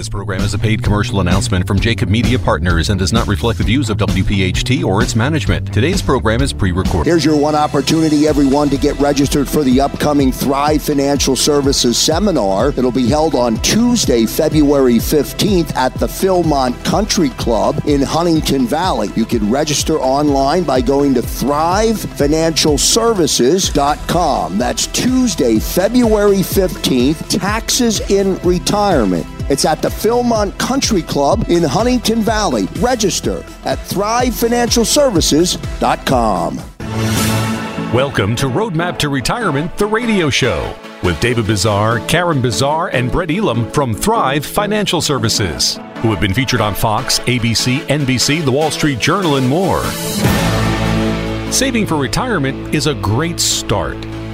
This program is a paid commercial announcement from Jacob Media Partners and does not reflect the views of WPHT or its management. Today's program is pre recorded. Here's your one opportunity, everyone, to get registered for the upcoming Thrive Financial Services Seminar. It'll be held on Tuesday, February 15th at the Philmont Country Club in Huntingdon Valley. You can register online by going to thrivefinancialservices.com. That's Tuesday, February 15th, taxes in retirement. It's at the Philmont Country Club in Huntingdon Valley. Register at thrivefinancialservices.com. Welcome to Roadmap to Retirement, the radio show, with David Bazaar, Karen Bazaar, and Brett Elam from Thrive Financial Services, who have been featured on Fox, ABC, NBC, The Wall Street Journal, and more. Saving for retirement is a great start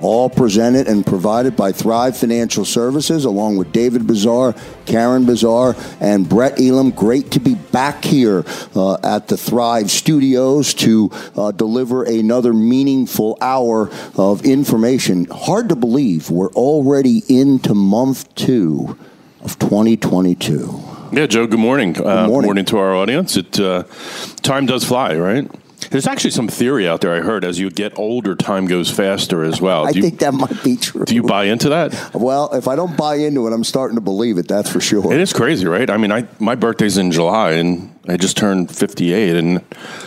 all presented and provided by Thrive Financial Services, along with David Bazaar, Karen Bazaar, and Brett Elam. Great to be back here uh, at the Thrive Studios to uh, deliver another meaningful hour of information. Hard to believe we're already into month two of 2022. Yeah, Joe. Good morning. Good morning, uh, morning to our audience. It uh, time does fly, right? There's actually some theory out there I heard as you get older, time goes faster as well. I you, think that might be true. Do you buy into that? Well, if I don't buy into it, I'm starting to believe it. That's for sure. It is crazy, right? I mean, I my birthday's in July, and I just turned 58, and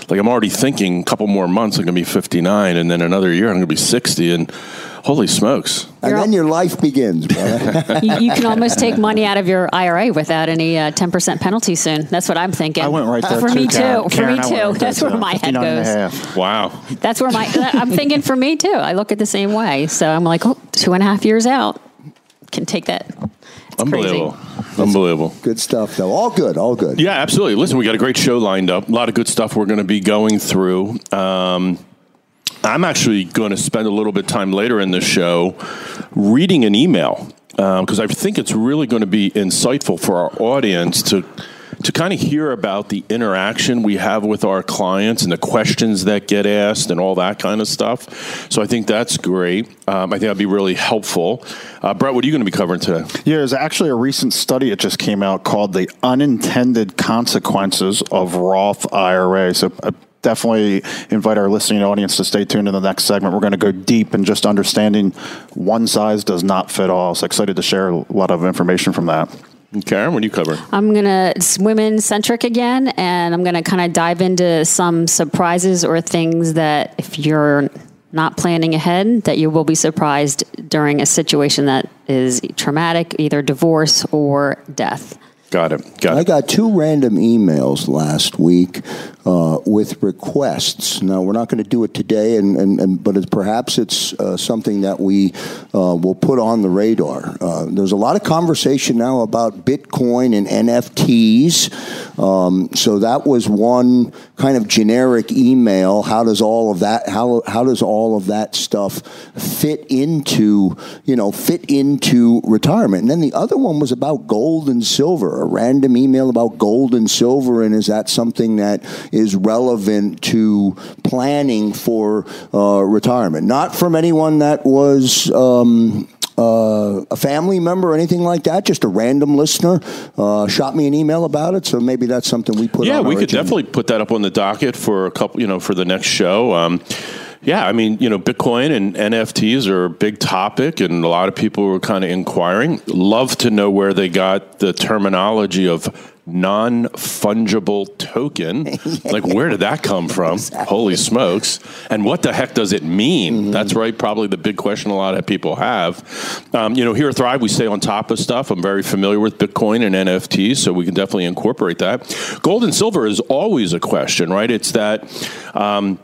like I'm already thinking a couple more months I'm gonna be 59, and then another year I'm gonna be 60, and Holy smokes! And then your life begins. you, you, can almost take money out of your IRA without any uh, ten percent penalty soon. That's what I'm thinking. I went right there for too, me Karen. too. Karen, for me too. That's where my head goes. Wow. That's where my I'm thinking for me too. I look at the same way. So I'm like, oh, two and a half years out, can take that. It's Unbelievable. Crazy. Unbelievable. Good stuff, though. All good. All good. Yeah, absolutely. Listen, we got a great show lined up. A lot of good stuff we're going to be going through. Um, I'm actually going to spend a little bit of time later in the show reading an email because um, I think it's really going to be insightful for our audience to to kind of hear about the interaction we have with our clients and the questions that get asked and all that kind of stuff. So I think that's great. Um, I think that'd be really helpful. Uh, Brett, what are you going to be covering today? Yeah, there's actually a recent study that just came out called "The Unintended Consequences of Roth IRA." So. Uh, definitely invite our listening audience to stay tuned in the next segment. We're going to go deep in just understanding one size does not fit all. So excited to share a lot of information from that. Karen, what do you cover? I'm going to, it's women centric again, and I'm going to kind of dive into some surprises or things that if you're not planning ahead, that you will be surprised during a situation that is traumatic, either divorce or death. Got it. Got it. I got two random emails last week uh, with requests. Now we're not going to do it today, and, and, and but it's, perhaps it's uh, something that we uh, will put on the radar. Uh, there's a lot of conversation now about Bitcoin and NFTs. Um, so that was one kind of generic email. How does all of that? How how does all of that stuff fit into you know fit into retirement? And then the other one was about gold and silver. A random email about gold and silver, and is that something that is relevant to planning for uh, retirement. Not from anyone that was. Um, uh, a family member or anything like that, just a random listener, uh, shot me an email about it. So maybe that's something we put. Yeah, we could agenda. definitely put that up on the docket for a couple, you know, for the next show. Um, yeah, I mean, you know, Bitcoin and NFTs are a big topic, and a lot of people were kind of inquiring. Love to know where they got the terminology of non fungible token. like, where did that come from? Exactly. Holy smokes. And what the heck does it mean? Mm-hmm. That's right, probably the big question a lot of people have. Um, you know, here at Thrive, we stay on top of stuff. I'm very familiar with Bitcoin and NFTs, so we can definitely incorporate that. Gold and silver is always a question, right? It's that. Um,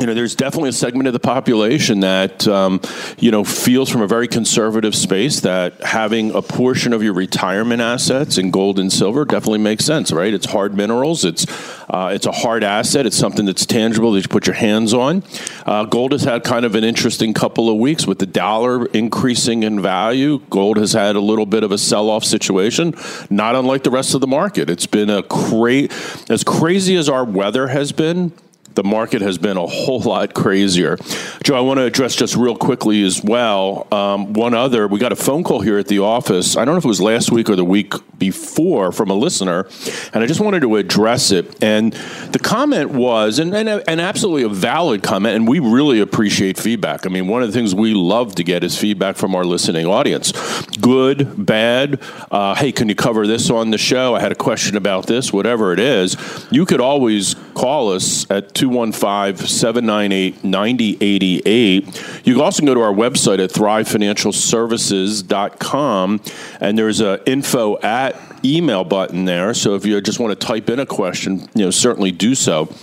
you know, there's definitely a segment of the population that, um, you know, feels from a very conservative space that having a portion of your retirement assets in gold and silver definitely makes sense, right? It's hard minerals. It's uh, it's a hard asset. It's something that's tangible that you put your hands on. Uh, gold has had kind of an interesting couple of weeks with the dollar increasing in value. Gold has had a little bit of a sell-off situation, not unlike the rest of the market. It's been a cra- as crazy as our weather has been the market has been a whole lot crazier. Joe, I want to address just real quickly as well. Um, one other, we got a phone call here at the office. I don't know if it was last week or the week before from a listener, and I just wanted to address it. And the comment was, and, and, and absolutely a valid comment, and we really appreciate feedback. I mean, one of the things we love to get is feedback from our listening audience. Good, bad, uh, hey, can you cover this on the show? I had a question about this, whatever it is. You could always call us at 215 798 9088. You can also go to our website at thrivefinancialservices.com, and there's a info at email button there. So if you just want to type in a question, you know, certainly do so.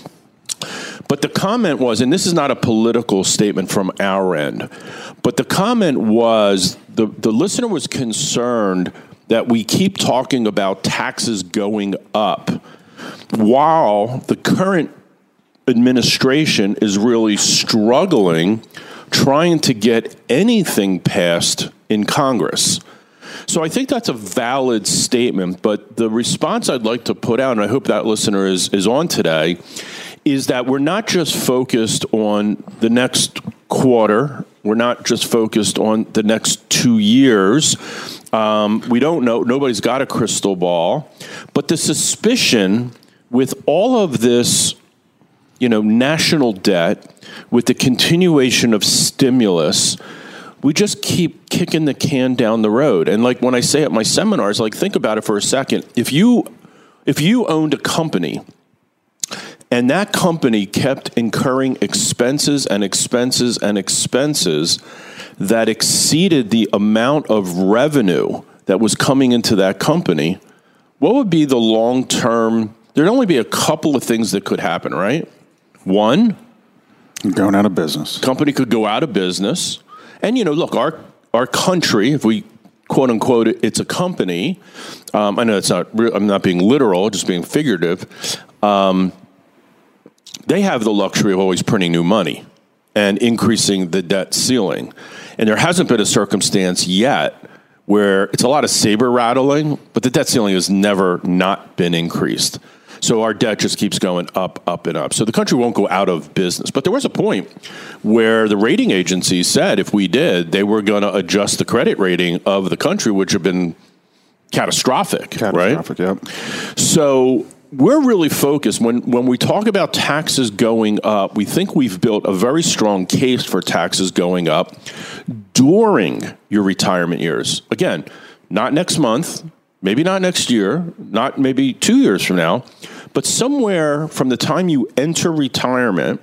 But the comment was, and this is not a political statement from our end, but the comment was the, the listener was concerned that we keep talking about taxes going up while the current administration is really struggling trying to get anything passed in Congress. So I think that's a valid statement, but the response I'd like to put out, and I hope that listener is, is on today, is that we're not just focused on the next quarter, we're not just focused on the next two years. Um, we don't know, nobody's got a crystal ball, but the suspicion with all of this you know, national debt, with the continuation of stimulus, we just keep kicking the can down the road. And like when I say at my seminars, like think about it for a second. If you if you owned a company and that company kept incurring expenses and expenses and expenses that exceeded the amount of revenue that was coming into that company, what would be the long term? There'd only be a couple of things that could happen, right? One, going out of business. Company could go out of business. And, you know, look, our, our country, if we quote unquote, it's a company. Um, I know it's not, I'm not being literal, just being figurative. Um, they have the luxury of always printing new money and increasing the debt ceiling. And there hasn't been a circumstance yet where it's a lot of saber rattling, but the debt ceiling has never not been increased. So our debt just keeps going up, up, and up. So the country won't go out of business. But there was a point where the rating agencies said if we did, they were going to adjust the credit rating of the country, which have been catastrophic, catastrophic right? Yep. So we're really focused when when we talk about taxes going up. We think we've built a very strong case for taxes going up during your retirement years. Again, not next month, maybe not next year, not maybe two years from now, but somewhere from the time you enter retirement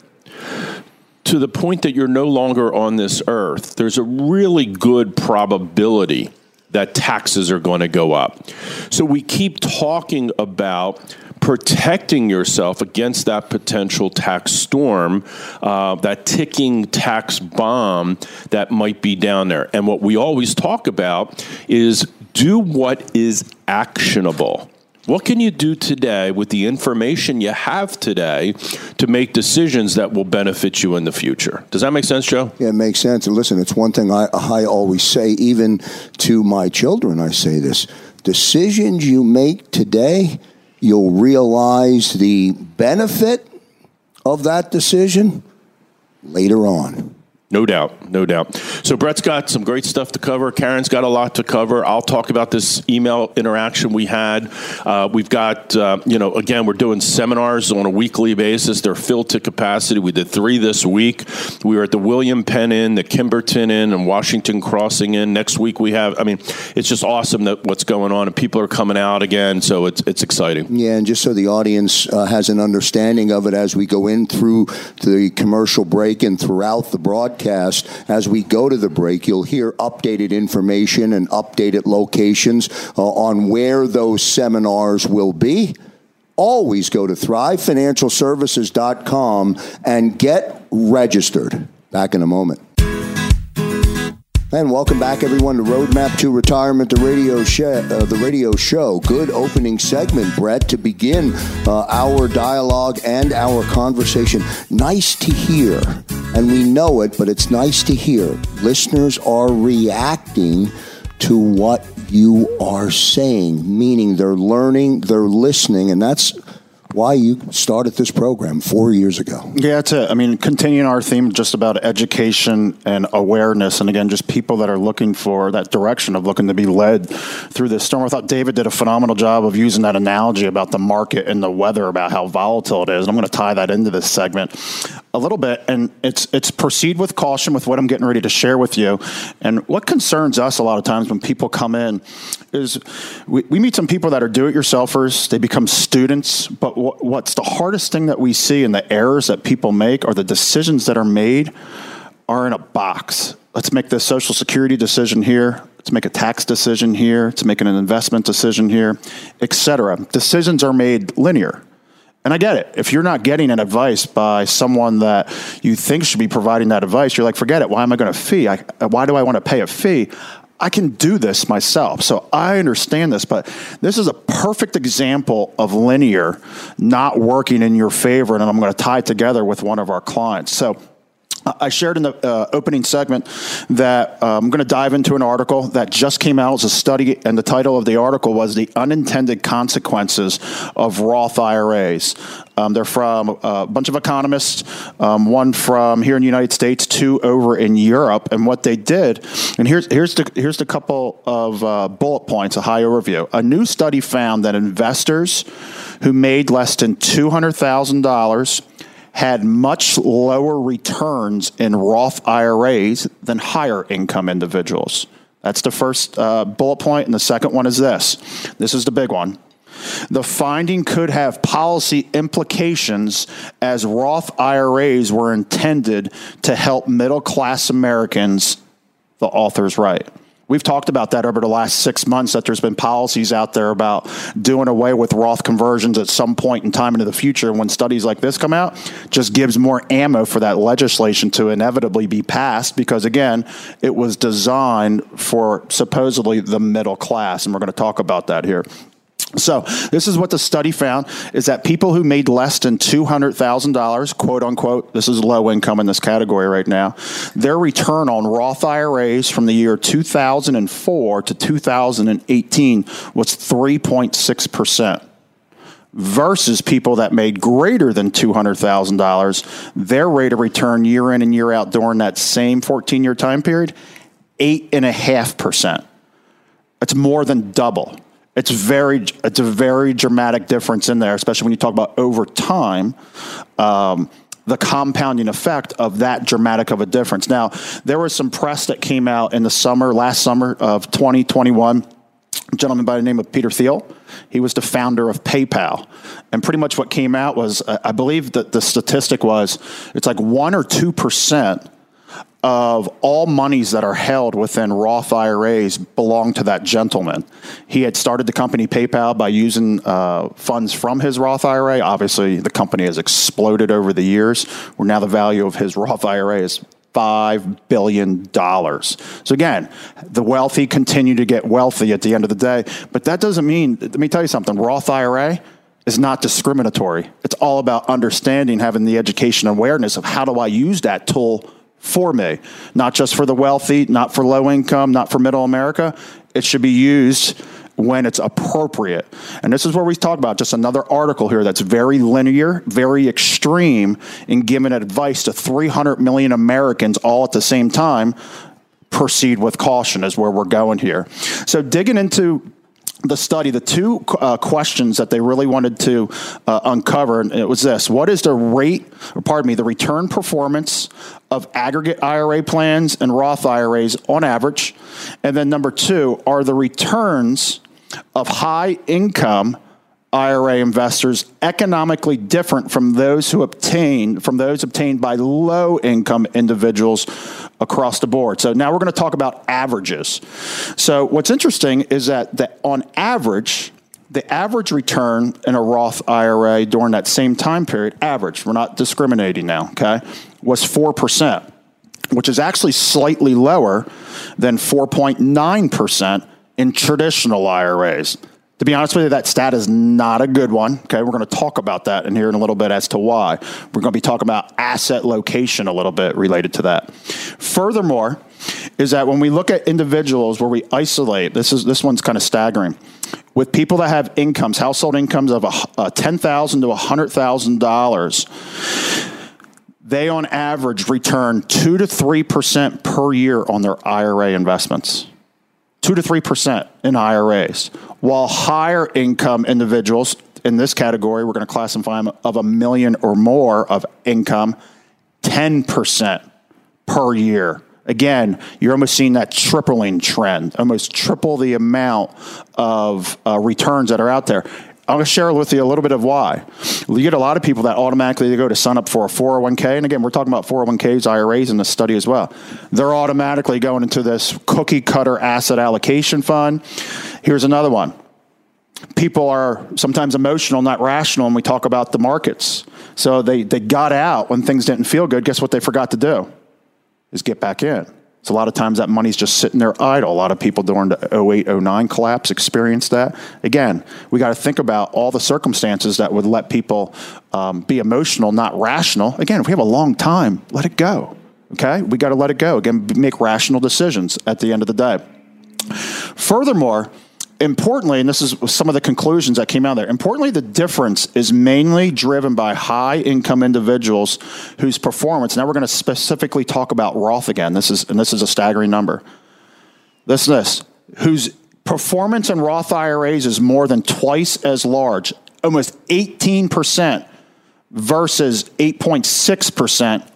to the point that you're no longer on this earth, there's a really good probability that taxes are going to go up. So we keep talking about protecting yourself against that potential tax storm, uh, that ticking tax bomb that might be down there. And what we always talk about is do what is actionable. What can you do today with the information you have today to make decisions that will benefit you in the future? Does that make sense, Joe? Yeah, it makes sense. And listen, it's one thing I, I always say, even to my children, I say this decisions you make today, you'll realize the benefit of that decision later on. No doubt, no doubt. So Brett's got some great stuff to cover. Karen's got a lot to cover. I'll talk about this email interaction we had. Uh, we've got, uh, you know, again, we're doing seminars on a weekly basis. They're filled to capacity. We did three this week. We were at the William Penn Inn, the Kimberton Inn, and Washington Crossing Inn. Next week we have. I mean, it's just awesome that what's going on, and people are coming out again. So it's it's exciting. Yeah, and just so the audience uh, has an understanding of it as we go in through the commercial break and throughout the broadcast broadcast. As we go to the break, you'll hear updated information and updated locations uh, on where those seminars will be always go to thrivefinancialservices.com and get registered. Back in a moment. And welcome back, everyone, to Roadmap to Retirement, the radio show. Uh, the radio show. Good opening segment, Brett, to begin uh, our dialogue and our conversation. Nice to hear, and we know it, but it's nice to hear. Listeners are reacting to what you are saying, meaning they're learning, they're listening, and that's why you started this program four years ago. Yeah, that's it. I mean, continuing our theme just about education and awareness, and again, just people that are looking for that direction of looking to be led through this storm. I thought David did a phenomenal job of using that analogy about the market and the weather, about how volatile it is. And I'm going to tie that into this segment a little bit, and it's it's proceed with caution with what I'm getting ready to share with you. And what concerns us a lot of times when people come in is we, we meet some people that are do-it-yourselfers. They become students, but what, what's the hardest thing that we see and the errors that people make or the decisions that are made are in a box. Let's make this social security decision here. Let's make a tax decision here. Let's make an investment decision here, etc. Decisions are made linear. And I get it. If you're not getting an advice by someone that you think should be providing that advice, you're like, forget it. Why am I going to fee? I, why do I want to pay a fee? I can do this myself. So I understand this, but this is a perfect example of linear not working in your favor. And I'm going to tie it together with one of our clients. So I shared in the uh, opening segment that uh, I'm going to dive into an article that just came out as a study, and the title of the article was The Unintended Consequences of Roth IRAs. Um, they're from a bunch of economists, um, one from here in the United States, two over in Europe. And what they did, and here's, here's, the, here's the couple of uh, bullet points, a high overview. A new study found that investors who made less than $200,000 had much lower returns in Roth IRAs than higher income individuals. That's the first uh, bullet point, and the second one is this. This is the big one. The finding could have policy implications as Roth IRAs were intended to help middle class Americans, the authors write. We've talked about that over the last six months that there's been policies out there about doing away with Roth conversions at some point in time into the future. When studies like this come out, just gives more ammo for that legislation to inevitably be passed because, again, it was designed for supposedly the middle class. And we're going to talk about that here. So this is what the study found is that people who made less than $200,000, quote unquote, this is low income in this category right now, their return on Roth IRAs from the year 2004 to 2018 was 3.6% versus people that made greater than $200,000, their rate of return year in and year out during that same 14 year time period, 8.5%. It's more than double. It's very, it's a very dramatic difference in there, especially when you talk about over time. Um, the compounding effect of that dramatic of a difference. Now, there was some press that came out in the summer, last summer of 2021. A gentleman by the name of Peter Thiel. He was the founder of PayPal. And pretty much what came out was, I believe that the statistic was it's like 1% or 2% of all monies that are held within Roth IRAs belong to that gentleman. He had started the company PayPal by using uh, funds from his Roth IRA. Obviously, the company has exploded over the years, where now the value of his Roth IRA is $5 billion. So, again, the wealthy continue to get wealthy at the end of the day. But that doesn't mean, let me tell you something Roth IRA is not discriminatory. It's all about understanding, having the education awareness of how do I use that tool for me, not just for the wealthy, not for low income, not for middle America. It should be used when it's appropriate. And this is where we talk about just another article here that's very linear, very extreme in giving advice to 300 million Americans all at the same time. Proceed with caution, is where we're going here. So, digging into the study, the two uh, questions that they really wanted to uh, uncover, and it was this: What is the rate, or pardon me, the return performance of aggregate IRA plans and Roth IRAs on average? And then number two, are the returns of high income IRA investors economically different from those who obtain from those obtained by low income individuals across the board. So now we're going to talk about averages. So what's interesting is that, that on average, the average return in a Roth IRA during that same time period, average, we're not discriminating now, okay, was 4%, which is actually slightly lower than 4.9% in traditional IRAs. To be honest with you, that stat is not a good one. Okay, we're going to talk about that in here in a little bit as to why. We're going to be talking about asset location a little bit related to that. Furthermore, is that when we look at individuals where we isolate, this is this one's kind of staggering. With people that have incomes, household incomes of a, a uh, ten thousand to hundred thousand dollars, they on average return two to three percent per year on their IRA investments. Two to three percent in IRAs, while higher income individuals in this category, we're going to classify them of a million or more of income, ten percent per year again, you're almost seeing that tripling trend, almost triple the amount of uh, returns that are out there. I'm going to share with you a little bit of why. You get a lot of people that automatically they go to sign up for a 401k, and again, we're talking about 401ks, IRAs in the study as well. They're automatically going into this cookie cutter asset allocation fund. Here's another one. People are sometimes emotional, not rational, when we talk about the markets. So they, they got out when things didn't feel good. Guess what they forgot to do? is get back in. So a lot of times that money's just sitting there idle. A lot of people during the 08, 09 collapse experienced that. Again, we got to think about all the circumstances that would let people um, be emotional, not rational. Again, if we have a long time, let it go. Okay? We got to let it go. Again, make rational decisions at the end of the day. Furthermore, importantly, and this is some of the conclusions that came out there, importantly, the difference is mainly driven by high income individuals whose performance, now we're going to specifically talk about Roth again. This is, and this is a staggering number. Listen this, whose performance in Roth IRAs is more than twice as large, almost 18% versus 8.6%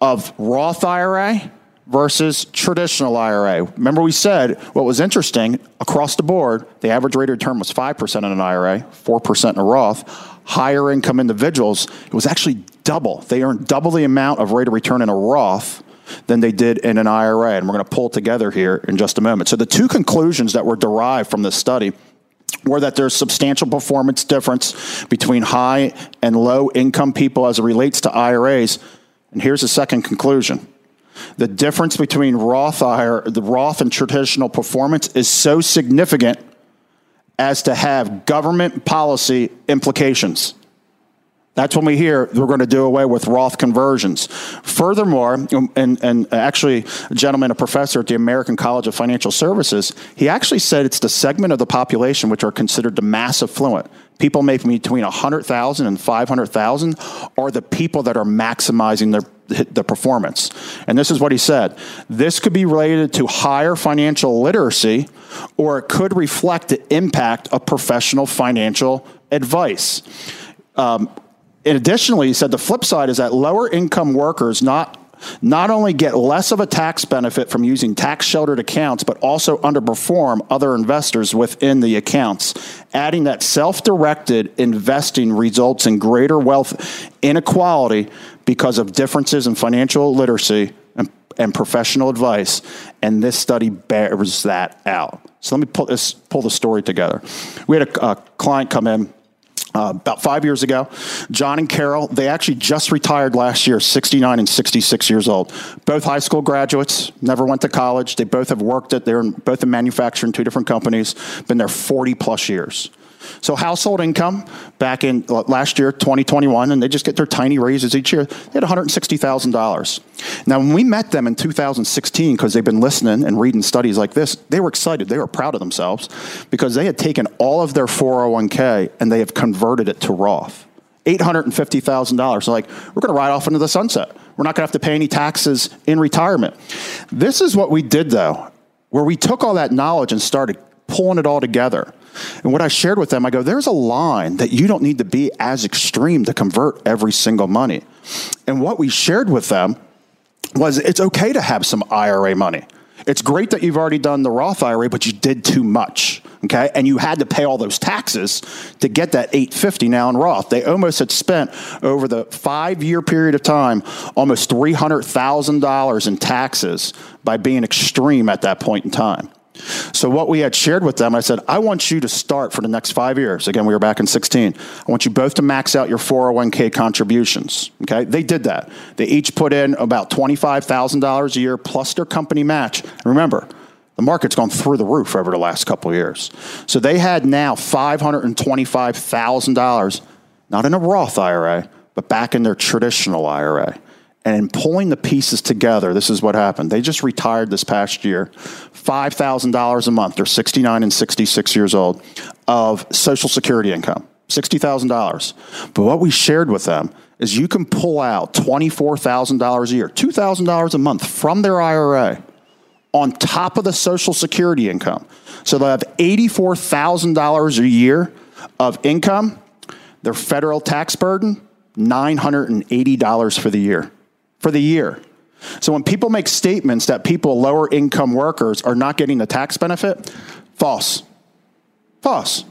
of Roth IRA versus traditional IRA. Remember, we said what was interesting across the board, the average rate of return was 5% in an IRA, 4% in a Roth. Higher income individuals, it was actually double. They earned double the amount of rate of return in a Roth than they did in an IRA. And we're going to pull together here in just a moment. So, the two conclusions that were derived from this study were that there's substantial performance difference between high and low income people as it relates to IRAs. And here's the second conclusion the difference between Roth IRA, the Roth and traditional performance is so significant as to have government policy implications. That's when we hear we're going to do away with Roth conversions. Furthermore, um, and, and actually, a gentleman, a professor at the American College of Financial Services, he actually said it's the segment of the population which are considered the mass affluent. People making between 100,000 and 500,000 are the people that are maximizing their the performance. And this is what he said. This could be related to higher financial literacy or it could reflect the impact of professional financial advice. Um, and additionally, he said the flip side is that lower income workers not not only get less of a tax benefit from using tax sheltered accounts, but also underperform other investors within the accounts. Adding that self directed investing results in greater wealth inequality because of differences in financial literacy and, and professional advice. And this study bears that out. So let me pull, this, pull the story together. We had a, a client come in uh, about five years ago. John and Carol, they actually just retired last year, 69 and 66 years old. Both high school graduates, never went to college. They both have worked at, they're both in manufacturing, two different companies, been there 40 plus years. So household income back in uh, last year, 2021, and they just get their tiny raises each year. They had $160,000. Now, when we met them in 2016, because they've been listening and reading studies like this, they were excited. They were proud of themselves because they had taken all of their 401k and they have converted it to Roth. $850,000. So, like, we're going to ride off into the sunset. We're not going to have to pay any taxes in retirement. This is what we did, though, where we took all that knowledge and started pulling it all together. And what I shared with them, I go, there's a line that you don't need to be as extreme to convert every single money. And what we shared with them was it's okay to have some IRA money. It's great that you've already done the Roth IRA, but you did too much. Okay. And you had to pay all those taxes to get that 850 now in Roth. They almost had spent over the five year period of time almost $300,000 in taxes by being extreme at that point in time. So what we had shared with them, I said, I want you to start for the next five years. Again, we were back in 16. I want you both to max out your 401k contributions. Okay, they did that. They each put in about $25,000 a year plus their company match. And Remember, the market's gone through the roof over the last couple years. So they had now $525,000, not in a Roth IRA, but back in their traditional IRA. And in pulling the pieces together, this is what happened. They just retired this past year, $5,000 a month. They're 69 and 66 years old of Social Security income, $60,000. But what we shared with them is you can pull out $24,000 a year, $2,000 a month from their IRA on top of the Social Security income. So they'll have $84,000 a year of income. Their federal tax burden, $980 for the year for the year. So when people make statements that people, lower income workers, are not getting the tax benefit, false. False.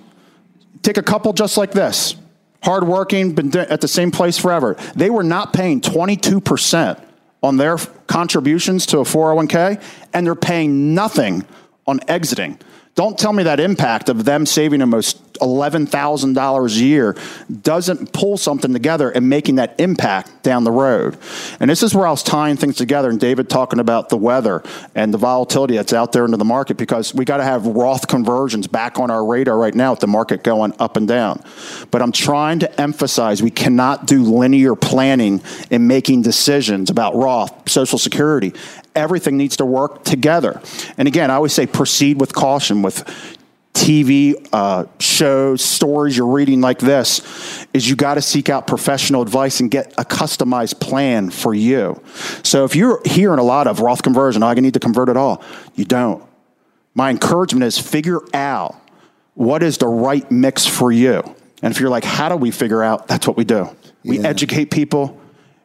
Take a couple just like this hardworking, been at the same place forever. They were not paying 22% on their contributions to a 401k, and they're paying nothing on exiting. Don't tell me that impact of them saving almost $11,000 a year doesn't pull something together and making that impact down the road. And this is where I was tying things together and David talking about the weather and the volatility that's out there into the market because we got to have Roth conversions back on our radar right now with the market going up and down. But I'm trying to emphasize we cannot do linear planning in making decisions about Roth, Social Security everything needs to work together. And again, I always say proceed with caution with TV uh, shows, stories you're reading like this, is you got to seek out professional advice and get a customized plan for you. So if you're hearing a lot of Roth conversion, oh, I need to convert it all, you don't. My encouragement is figure out what is the right mix for you. And if you're like, how do we figure out? That's what we do. We yeah. educate people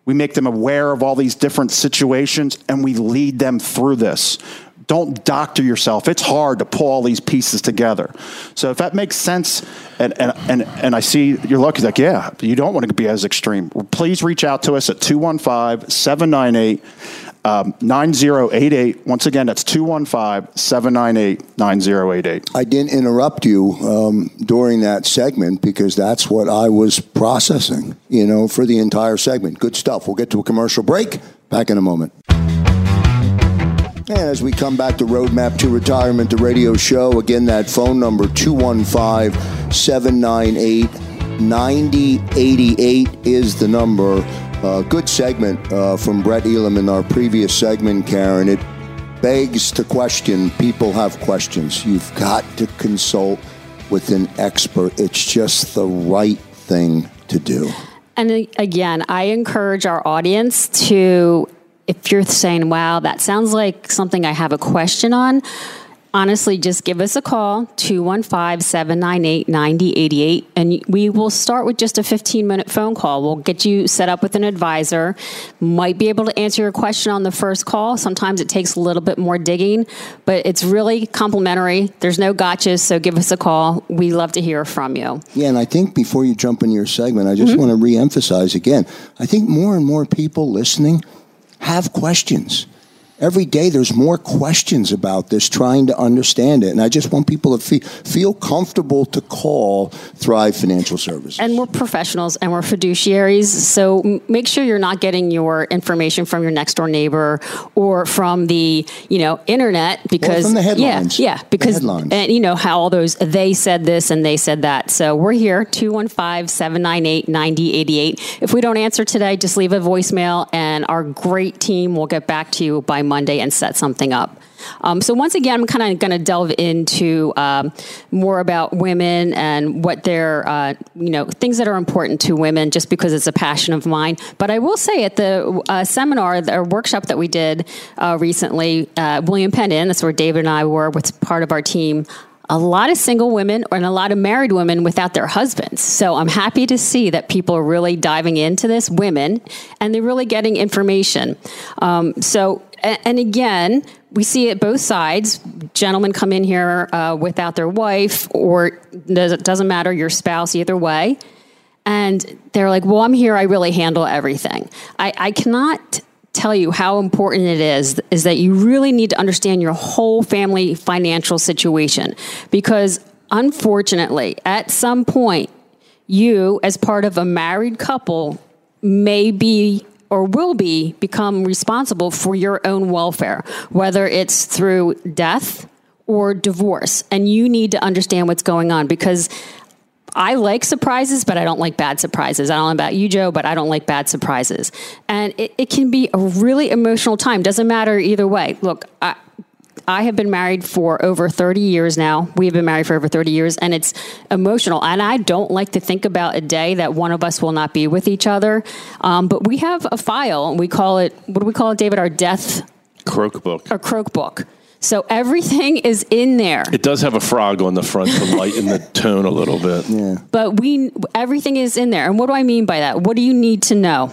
we make them aware of all these different situations and we lead them through this. Don't doctor yourself. It's hard to pull all these pieces together. So if that makes sense, and, and, and, and I see you're lucky, like, yeah, you don't want to be as extreme. Please reach out to us at 215 798 um, 9088. Once again, that's 215 798 9088. I didn't interrupt you um, during that segment because that's what I was processing, you know, for the entire segment. Good stuff. We'll get to a commercial break. Back in a moment. And as we come back to Roadmap to Retirement, the radio show, again, that phone number 215 798 9088 is the number. Uh, good segment uh, from Brett Elam in our previous segment, Karen. It begs to question. People have questions. You've got to consult with an expert. It's just the right thing to do. And again, I encourage our audience to, if you're saying, wow, that sounds like something I have a question on, honestly, just give us a call, 215 798 9088, and we will start with just a 15 minute phone call. We'll get you set up with an advisor, might be able to answer your question on the first call. Sometimes it takes a little bit more digging, but it's really complimentary. There's no gotchas, so give us a call. We love to hear from you. Yeah, and I think before you jump into your segment, I just mm-hmm. want to re emphasize again I think more and more people listening have questions every day there's more questions about this, trying to understand it. And I just want people to feel, feel comfortable to call Thrive Financial Services. And we're professionals and we're fiduciaries. So make sure you're not getting your information from your next door neighbor or from the, you know, internet because from the headlines. Yeah, yeah, because and you know how all those they said this and they said that. So we're here 215-798-9088. If we don't answer today, just leave a voicemail and our great team will get back to you by Monday and set something up. Um, so once again, I'm kind of going to delve into um, more about women and what they're, uh, you know, things that are important to women, just because it's a passion of mine. But I will say at the uh, seminar, the workshop that we did uh, recently, uh, William Penn that's where David and I were with part of our team a lot of single women and a lot of married women without their husbands. So I'm happy to see that people are really diving into this, women, and they're really getting information. Um, so, and again, we see it both sides. Gentlemen come in here uh, without their wife, or it doesn't matter, your spouse, either way. And they're like, well, I'm here, I really handle everything. I, I cannot tell you how important it is is that you really need to understand your whole family financial situation. Because unfortunately at some point you as part of a married couple may be or will be become responsible for your own welfare whether it's through death or divorce. And you need to understand what's going on because I like surprises, but I don't like bad surprises. I don't know about you, Joe, but I don't like bad surprises. And it, it can be a really emotional time. Doesn't matter either way. Look, I, I have been married for over 30 years now. We've been married for over 30 years, and it's emotional. And I don't like to think about a day that one of us will not be with each other. Um, but we have a file, and we call it, what do we call it, David? Our death Croak book. Our croak book. So everything is in there. It does have a frog on the front to lighten the tone a little bit. Yeah. But we everything is in there. And what do I mean by that? What do you need to know?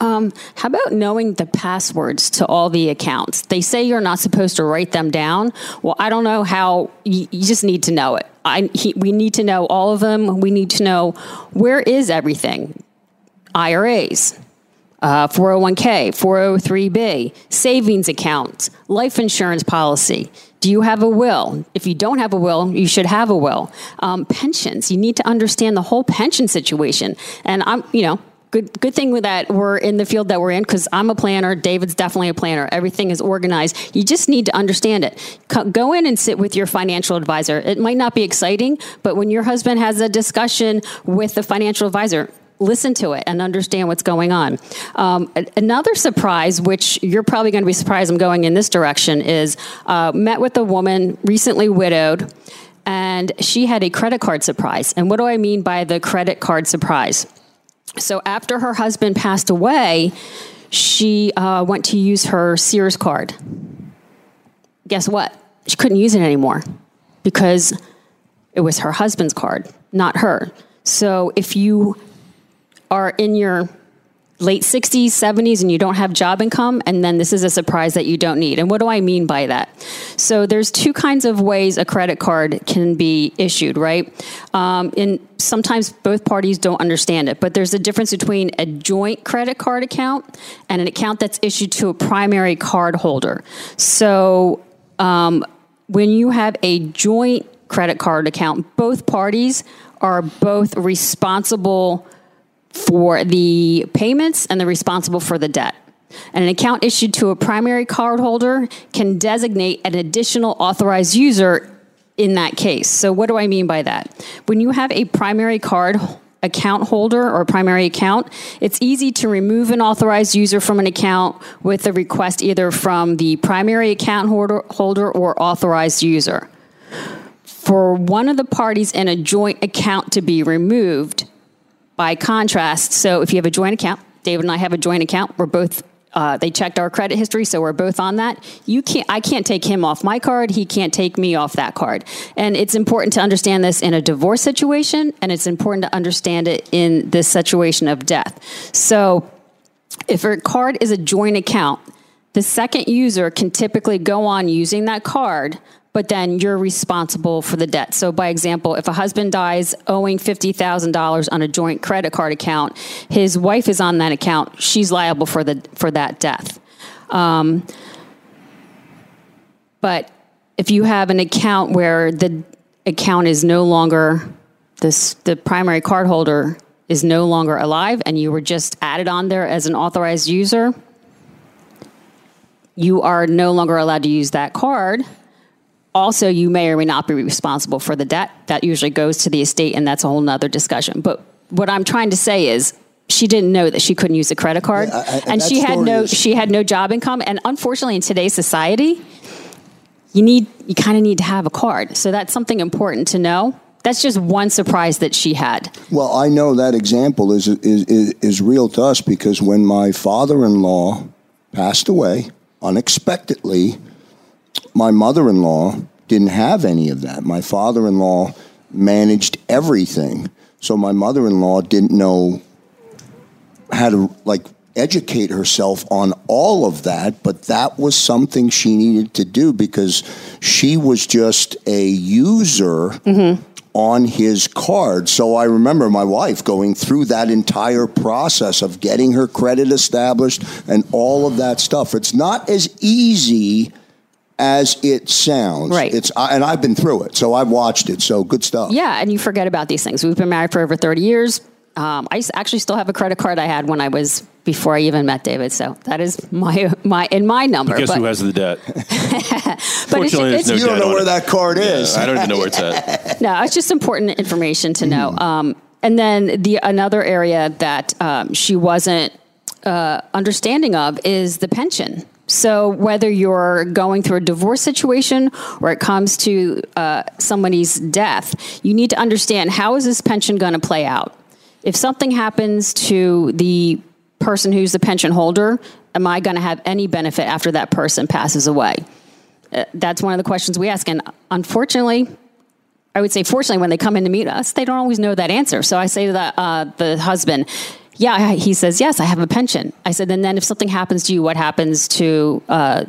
Um, how about knowing the passwords to all the accounts? They say you're not supposed to write them down. Well, I don't know how. You, you just need to know it. I, he, we need to know all of them. We need to know where is everything. IRAs, uh, 401k, 403b, savings account, life insurance policy. Do you have a will? If you don't have a will, you should have a will. Um, pensions, you need to understand the whole pension situation. And I'm, you know, good good thing that we're in the field that we're in because I'm a planner. David's definitely a planner. Everything is organized. You just need to understand it. Go in and sit with your financial advisor. It might not be exciting, but when your husband has a discussion with the financial advisor, listen to it and understand what's going on. Um, another surprise, which you're probably going to be surprised I'm going in this direction, is uh, met with a woman recently widowed, and she had a credit card surprise. And what do I mean by the credit card surprise? So after her husband passed away, she uh, went to use her Sears card. Guess what? She couldn't use it anymore because it was her husband's card, not her. So if you are in your late 60s, 70s, and you don't have job income, and then this is a surprise that you don't need. And what do I mean by that? So there's two kinds of ways a credit card can be issued, right? Um, and sometimes both parties don't understand it, but there's a difference between a joint credit card account and an account that's issued to a primary card holder. So um, when you have a joint credit card account, both parties are both responsible for the payments and the responsible for the debt. And an account issued to a primary cardholder can designate an additional authorized user in that case. So, what do I mean by that? When you have a primary card account holder or primary account, it's easy to remove an authorized user from an account with a request either from the primary account holder, holder or authorized user. For one of the parties in a joint account to be removed, by contrast, so if you have a joint account, David and I have a joint account. We're both uh, they checked our credit history, so we're both on that. You can't. I can't take him off my card. He can't take me off that card. And it's important to understand this in a divorce situation, and it's important to understand it in this situation of death. So, if a card is a joint account, the second user can typically go on using that card but then you're responsible for the debt. So, by example, if a husband dies owing $50,000 on a joint credit card account, his wife is on that account, she's liable for, the, for that death. Um, but if you have an account where the account is no longer, this, the primary cardholder is no longer alive and you were just added on there as an authorized user, you are no longer allowed to use that card also you may or may not be responsible for the debt. That usually goes to the estate and that's a whole nother discussion. But what i'm trying to say is she didn't know that she couldn't use a credit card. Yeah, I, and she had no is... she had no job income. And unfortunately in today's society you need you kind of need to have a card. So that's something important to know. That's just one surprise that she had. Well, I know that example is, is, is, is real to us because when my father in law passed away unexpectedly, my mother in law didn't have any of that. My father in law managed everything. So my mother in law didn't know how to like educate herself on all of that, but that was something she needed to do because she was just a user mm-hmm. on his card. So I remember my wife going through that entire process of getting her credit established and all of that stuff. It's not as easy as it sounds. Right. It's and I've been through it, so I've watched it. So good stuff. Yeah, and you forget about these things. We've been married for over 30 years. Um, I actually still have a credit card I had when I was before I even met David. So that is my my in my number. Guess but, who has the debt? but Fortunately, it's, no You don't know where it. that card is. I don't even know where it's at. no, it's just important information to know. Um, and then the another area that um, she wasn't uh, understanding of is the pension. So whether you're going through a divorce situation or it comes to uh, somebody's death, you need to understand how is this pension going to play out. If something happens to the person who's the pension holder, am I going to have any benefit after that person passes away? Uh, that's one of the questions we ask. And unfortunately, I would say, fortunately, when they come in to meet us, they don't always know that answer. So I say to the, uh, the husband, yeah, he says, yes, I have a pension. I said, and then if something happens to you, what happens to, uh,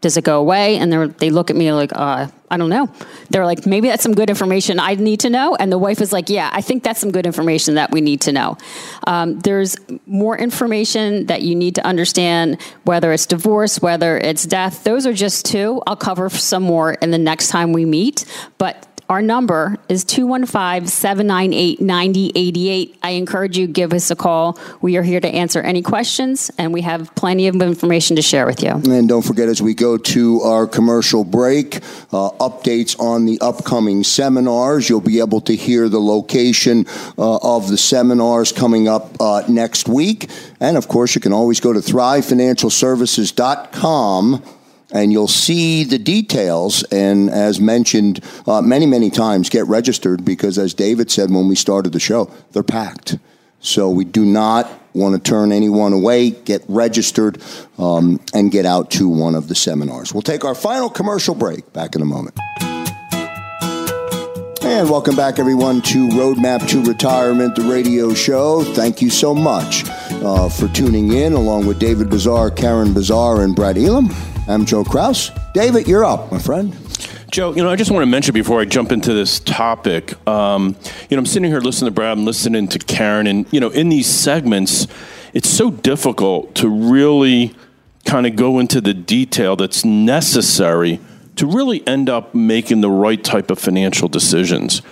does it go away? And they look at me like, uh, I don't know. They're like, maybe that's some good information I need to know. And the wife is like, yeah, I think that's some good information that we need to know. Um, there's more information that you need to understand, whether it's divorce, whether it's death. Those are just two. I'll cover some more in the next time we meet. But our number is 215 798 9088. I encourage you, give us a call. We are here to answer any questions, and we have plenty of information to share with you. And don't forget, as we go to our commercial break, uh, updates on the upcoming seminars. You'll be able to hear the location uh, of the seminars coming up uh, next week. And of course, you can always go to thrivefinancialservices.com and you'll see the details. And as mentioned uh, many, many times, get registered because, as David said when we started the show, they're packed. So we do not want to turn anyone away. Get registered um, and get out to one of the seminars. We'll take our final commercial break. Back in a moment. And welcome back, everyone, to Roadmap to Retirement, the radio show. Thank you so much uh, for tuning in, along with David Bizar, Karen Bizar, and Brad Elam. I'm Joe Kraus. David, you're up, my friend. Joe, you know, I just want to mention before I jump into this topic, um, you know, I'm sitting here listening to Brad, I'm listening to Karen, and, you know, in these segments, it's so difficult to really kind of go into the detail that's necessary to really end up making the right type of financial decisions.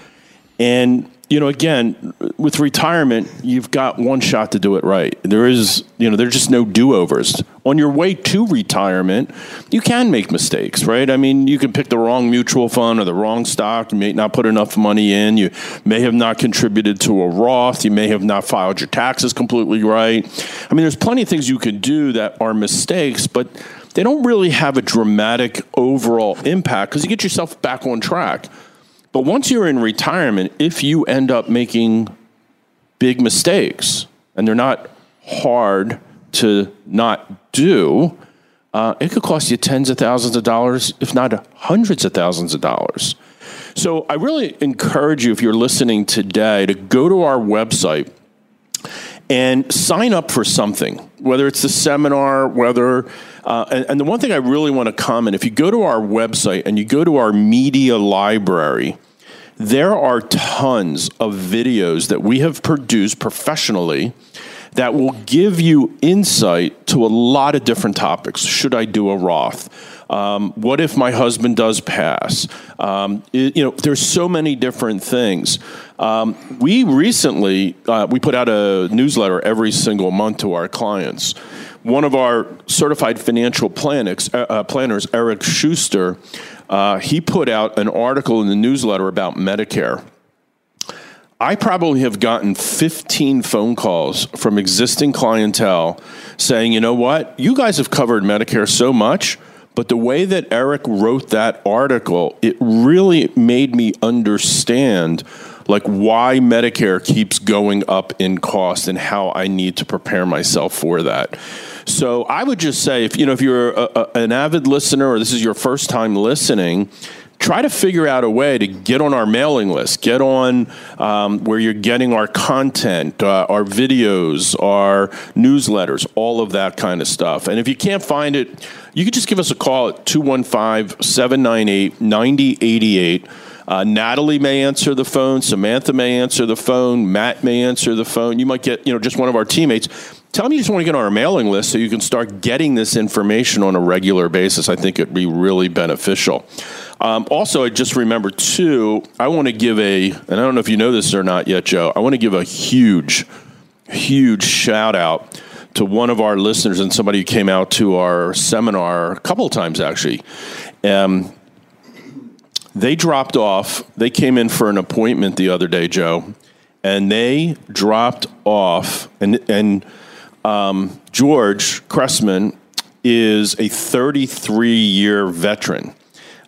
And, you know, again, with retirement, you've got one shot to do it right. There is, you know, there's just no do overs. On your way to retirement, you can make mistakes, right? I mean, you can pick the wrong mutual fund or the wrong stock. You may not put enough money in. You may have not contributed to a Roth. You may have not filed your taxes completely right. I mean, there's plenty of things you can do that are mistakes, but they don't really have a dramatic overall impact because you get yourself back on track. But once you're in retirement, if you end up making big mistakes and they're not hard to not do, uh, it could cost you tens of thousands of dollars, if not hundreds of thousands of dollars. So I really encourage you, if you're listening today, to go to our website and sign up for something, whether it's the seminar, whether, uh, and, and the one thing I really want to comment if you go to our website and you go to our media library, there are tons of videos that we have produced professionally that will give you insight to a lot of different topics. Should I do a Roth? Um, what if my husband does pass? Um, it- you know, there's so many different things. Um, we recently uh, we put out a newsletter every single month to our clients. One of our certified financial planners, uh, uh, planners Eric Schuster, uh, he put out an article in the newsletter about Medicare. I probably have gotten 15 phone calls from existing clientele saying, you know what, you guys have covered Medicare so much, but the way that Eric wrote that article, it really made me understand like why Medicare keeps going up in cost and how I need to prepare myself for that. So I would just say, if you know, if you're a, a, an avid listener or this is your first time listening, try to figure out a way to get on our mailing list, get on um, where you're getting our content, uh, our videos, our newsletters, all of that kind of stuff. And if you can't find it, you can just give us a call at 215 798 9088. Uh, Natalie may answer the phone. Samantha may answer the phone. Matt may answer the phone. You might get, you know, just one of our teammates. Tell me you just want to get on our mailing list so you can start getting this information on a regular basis. I think it'd be really beneficial. Um, also, I just remember too. I want to give a, and I don't know if you know this or not yet, Joe. I want to give a huge, huge shout out to one of our listeners and somebody who came out to our seminar a couple times actually. Um, they dropped off. They came in for an appointment the other day, Joe, and they dropped off. And and um, George Cressman is a 33 year veteran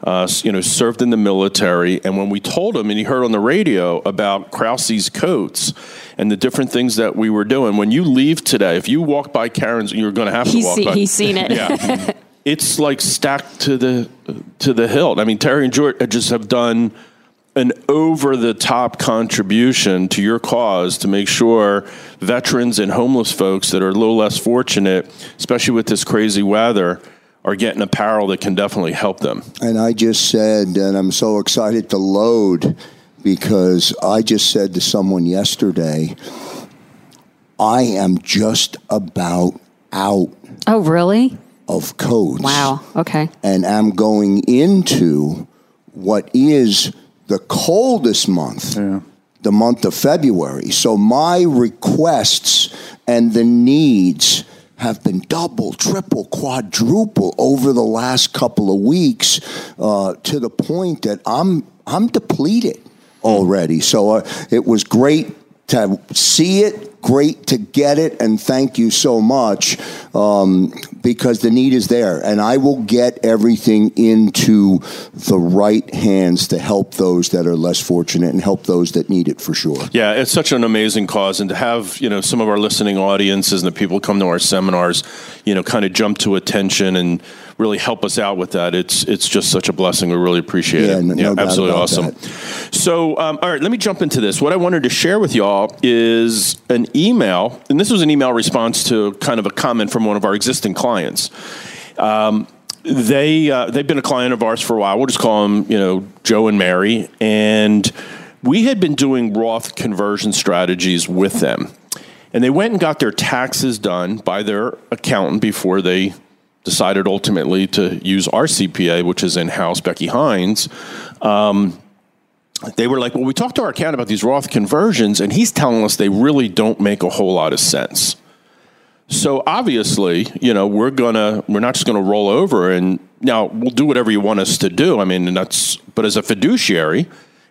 uh, you know, served in the military. And when we told him, and he heard on the radio about Kraus's coats and the different things that we were doing, when you leave today, if you walk by Karen's, you're going to have he's to walk see, by. He's seen it. Yeah. it's like stacked to the to the hilt. I mean, Terry and George just have done an over the top contribution to your cause to make sure veterans and homeless folks that are a little less fortunate, especially with this crazy weather, are getting apparel that can definitely help them. And I just said, and I'm so excited to load because I just said to someone yesterday, I am just about out Oh, really? of codes. Wow. Okay. And I'm going into what is the coldest month. The month of February. So my requests and the needs have been double, triple, quadruple over the last couple of weeks uh, to the point that I'm I'm depleted already. So uh, it was great to see it, great to get it, and thank you so much um, because the need is there. And I will get everything into the right hands to help those that are less fortunate and help those that need it for sure. Yeah, it's such an amazing cause, and to have you know some of our listening audiences and the people come to our seminars, you know, kind of jump to attention and really help us out with that. It's it's just such a blessing. We really appreciate Yeah, it. no- yeah, absolutely awesome. that. So, um, all right, let me jump into this. What I wanted to share with y'all is an email, and this was an email response to kind of a comment from one of our existing clients. Um, they uh, they've been a client of ours for a while. We'll just call them, you know, Joe and Mary, and we had been doing Roth conversion strategies with them, and they went and got their taxes done by their accountant before they decided ultimately to use our CPA, which is in house, Becky Hines. Um, they were like, well, we talked to our accountant about these Roth conversions, and he's telling us they really don't make a whole lot of sense. So obviously, you know, we're gonna we're not just gonna roll over and now we'll do whatever you want us to do. I mean, that's but as a fiduciary,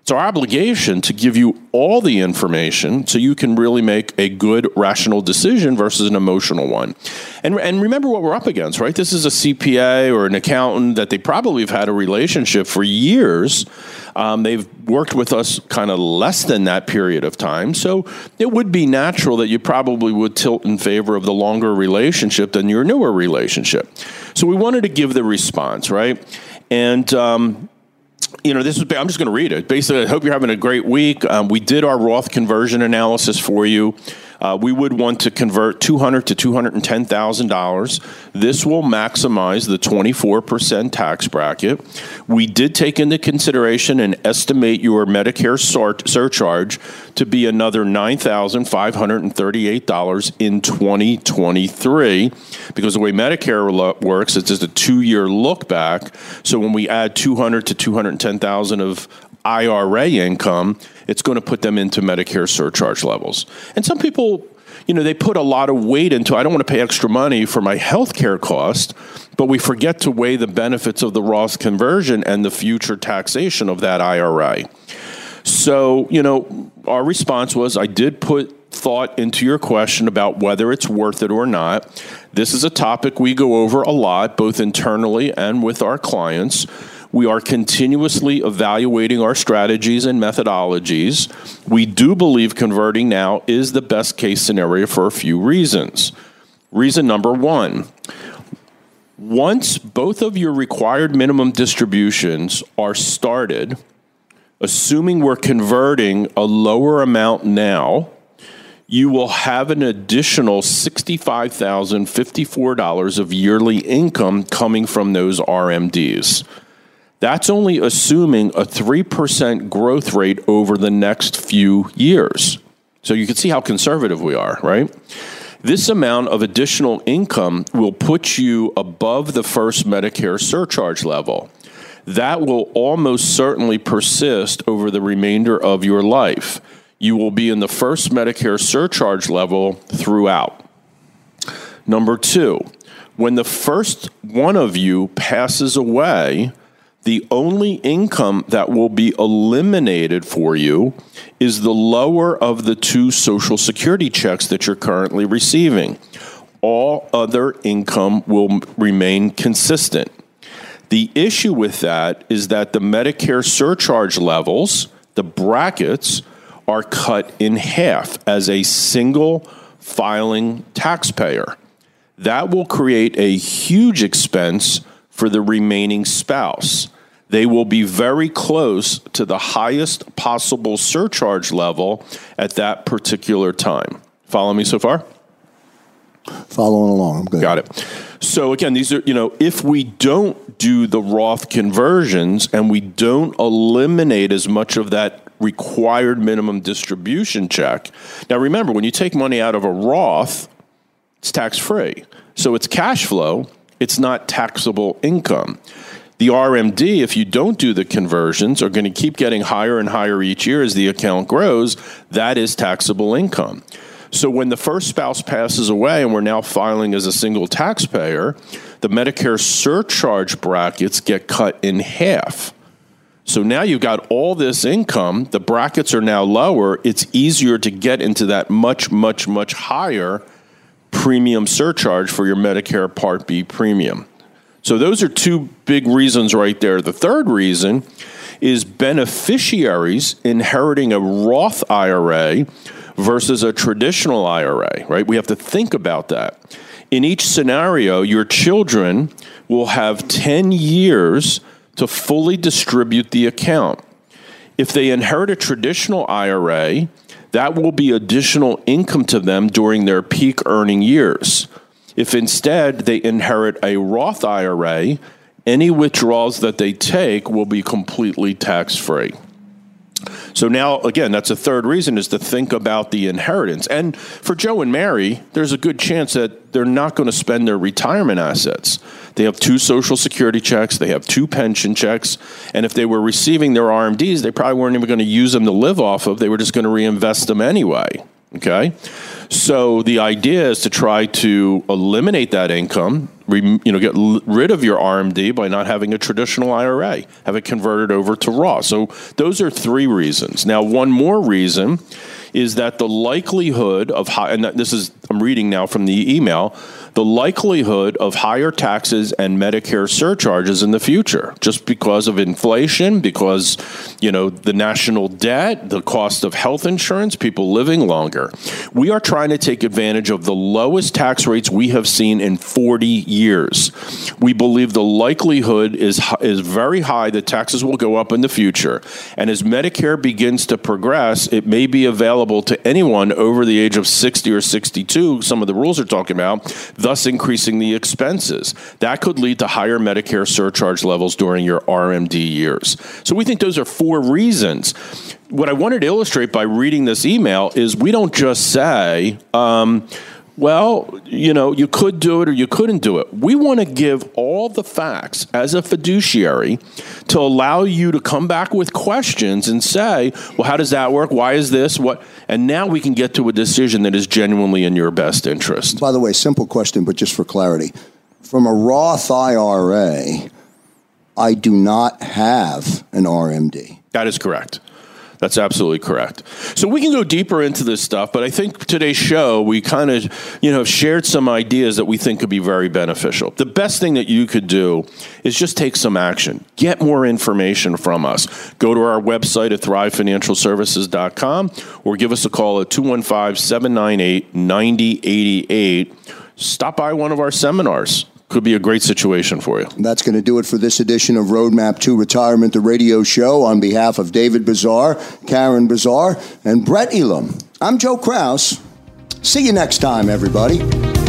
it's our obligation to give you all the information so you can really make a good rational decision versus an emotional one. And and remember what we're up against, right? This is a CPA or an accountant that they probably have had a relationship for years. Um, they've worked with us kind of less than that period of time. So it would be natural that you probably would tilt in favor of the longer relationship than your newer relationship. So we wanted to give the response, right? And, um, you know, this is, I'm just going to read it. Basically, I hope you're having a great week. Um, we did our Roth conversion analysis for you. Uh, we would want to convert two hundred to two hundred and ten thousand dollars. This will maximize the twenty four percent tax bracket. We did take into consideration and estimate your Medicare sur- surcharge to be another nine thousand five hundred and thirty eight dollars in twenty twenty three, because the way Medicare lo- works, it's just a two year look back. So when we add two hundred to two hundred and ten thousand of IRA income, it's going to put them into Medicare surcharge levels. And some people, you know, they put a lot of weight into I don't want to pay extra money for my health care cost, but we forget to weigh the benefits of the Roth conversion and the future taxation of that IRA. So, you know, our response was I did put thought into your question about whether it's worth it or not. This is a topic we go over a lot, both internally and with our clients. We are continuously evaluating our strategies and methodologies. We do believe converting now is the best case scenario for a few reasons. Reason number one once both of your required minimum distributions are started, assuming we're converting a lower amount now, you will have an additional $65,054 of yearly income coming from those RMDs. That's only assuming a 3% growth rate over the next few years. So you can see how conservative we are, right? This amount of additional income will put you above the first Medicare surcharge level. That will almost certainly persist over the remainder of your life. You will be in the first Medicare surcharge level throughout. Number two, when the first one of you passes away, the only income that will be eliminated for you is the lower of the two Social Security checks that you're currently receiving. All other income will remain consistent. The issue with that is that the Medicare surcharge levels, the brackets, are cut in half as a single filing taxpayer. That will create a huge expense for the remaining spouse. They will be very close to the highest possible surcharge level at that particular time. Follow me so far? Following along. I'm good. Got it. So again, these are, you know, if we don't do the Roth conversions and we don't eliminate as much of that required minimum distribution check. Now remember, when you take money out of a Roth, it's tax free. So it's cash flow, it's not taxable income. The RMD, if you don't do the conversions, are going to keep getting higher and higher each year as the account grows. That is taxable income. So when the first spouse passes away and we're now filing as a single taxpayer, the Medicare surcharge brackets get cut in half. So now you've got all this income, the brackets are now lower, it's easier to get into that much, much, much higher premium surcharge for your Medicare Part B premium. So those are two big reasons right there. The third reason is beneficiaries inheriting a Roth IRA versus a traditional IRA, right? We have to think about that. In each scenario, your children will have 10 years to fully distribute the account. If they inherit a traditional IRA, that will be additional income to them during their peak earning years. If instead they inherit a Roth IRA, any withdrawals that they take will be completely tax free. So now, again, that's a third reason is to think about the inheritance. And for Joe and Mary, there's a good chance that they're not going to spend their retirement assets. They have two Social Security checks, they have two pension checks, and if they were receiving their RMDs, they probably weren't even going to use them to live off of. They were just going to reinvest them anyway. Okay? So the idea is to try to eliminate that income, you know, get rid of your RMD by not having a traditional IRA, have it converted over to Roth. So those are three reasons. Now, one more reason is that the likelihood of high, and this is I'm reading now from the email, the likelihood of higher taxes and Medicare surcharges in the future, just because of inflation, because you know the national debt, the cost of health insurance, people living longer. We are trying to take advantage of the lowest tax rates we have seen in 40 years. We believe the likelihood is is very high that taxes will go up in the future, and as Medicare begins to progress, it may be available to anyone over the age of 60 or 62. Some of the rules are talking about thus increasing the expenses. That could lead to higher Medicare surcharge levels during your RMD years. So we think those are four reasons. What I wanted to illustrate by reading this email is we don't just say, um, well, you know, you could do it or you couldn't do it. We want to give all the facts as a fiduciary to allow you to come back with questions and say, well, how does that work? Why is this? What? And now we can get to a decision that is genuinely in your best interest. By the way, simple question, but just for clarity. From a Roth IRA, I do not have an RMD. That is correct. That's absolutely correct. So we can go deeper into this stuff, but I think today's show we kind of, you know, shared some ideas that we think could be very beneficial. The best thing that you could do is just take some action. Get more information from us. Go to our website at thrivefinancialservices.com or give us a call at 215-798-9088. Stop by one of our seminars could be a great situation for you. That's going to do it for this edition of Roadmap to Retirement, the radio show. On behalf of David Bizar, Karen Bizar, and Brett Elam, I'm Joe Kraus. See you next time, everybody.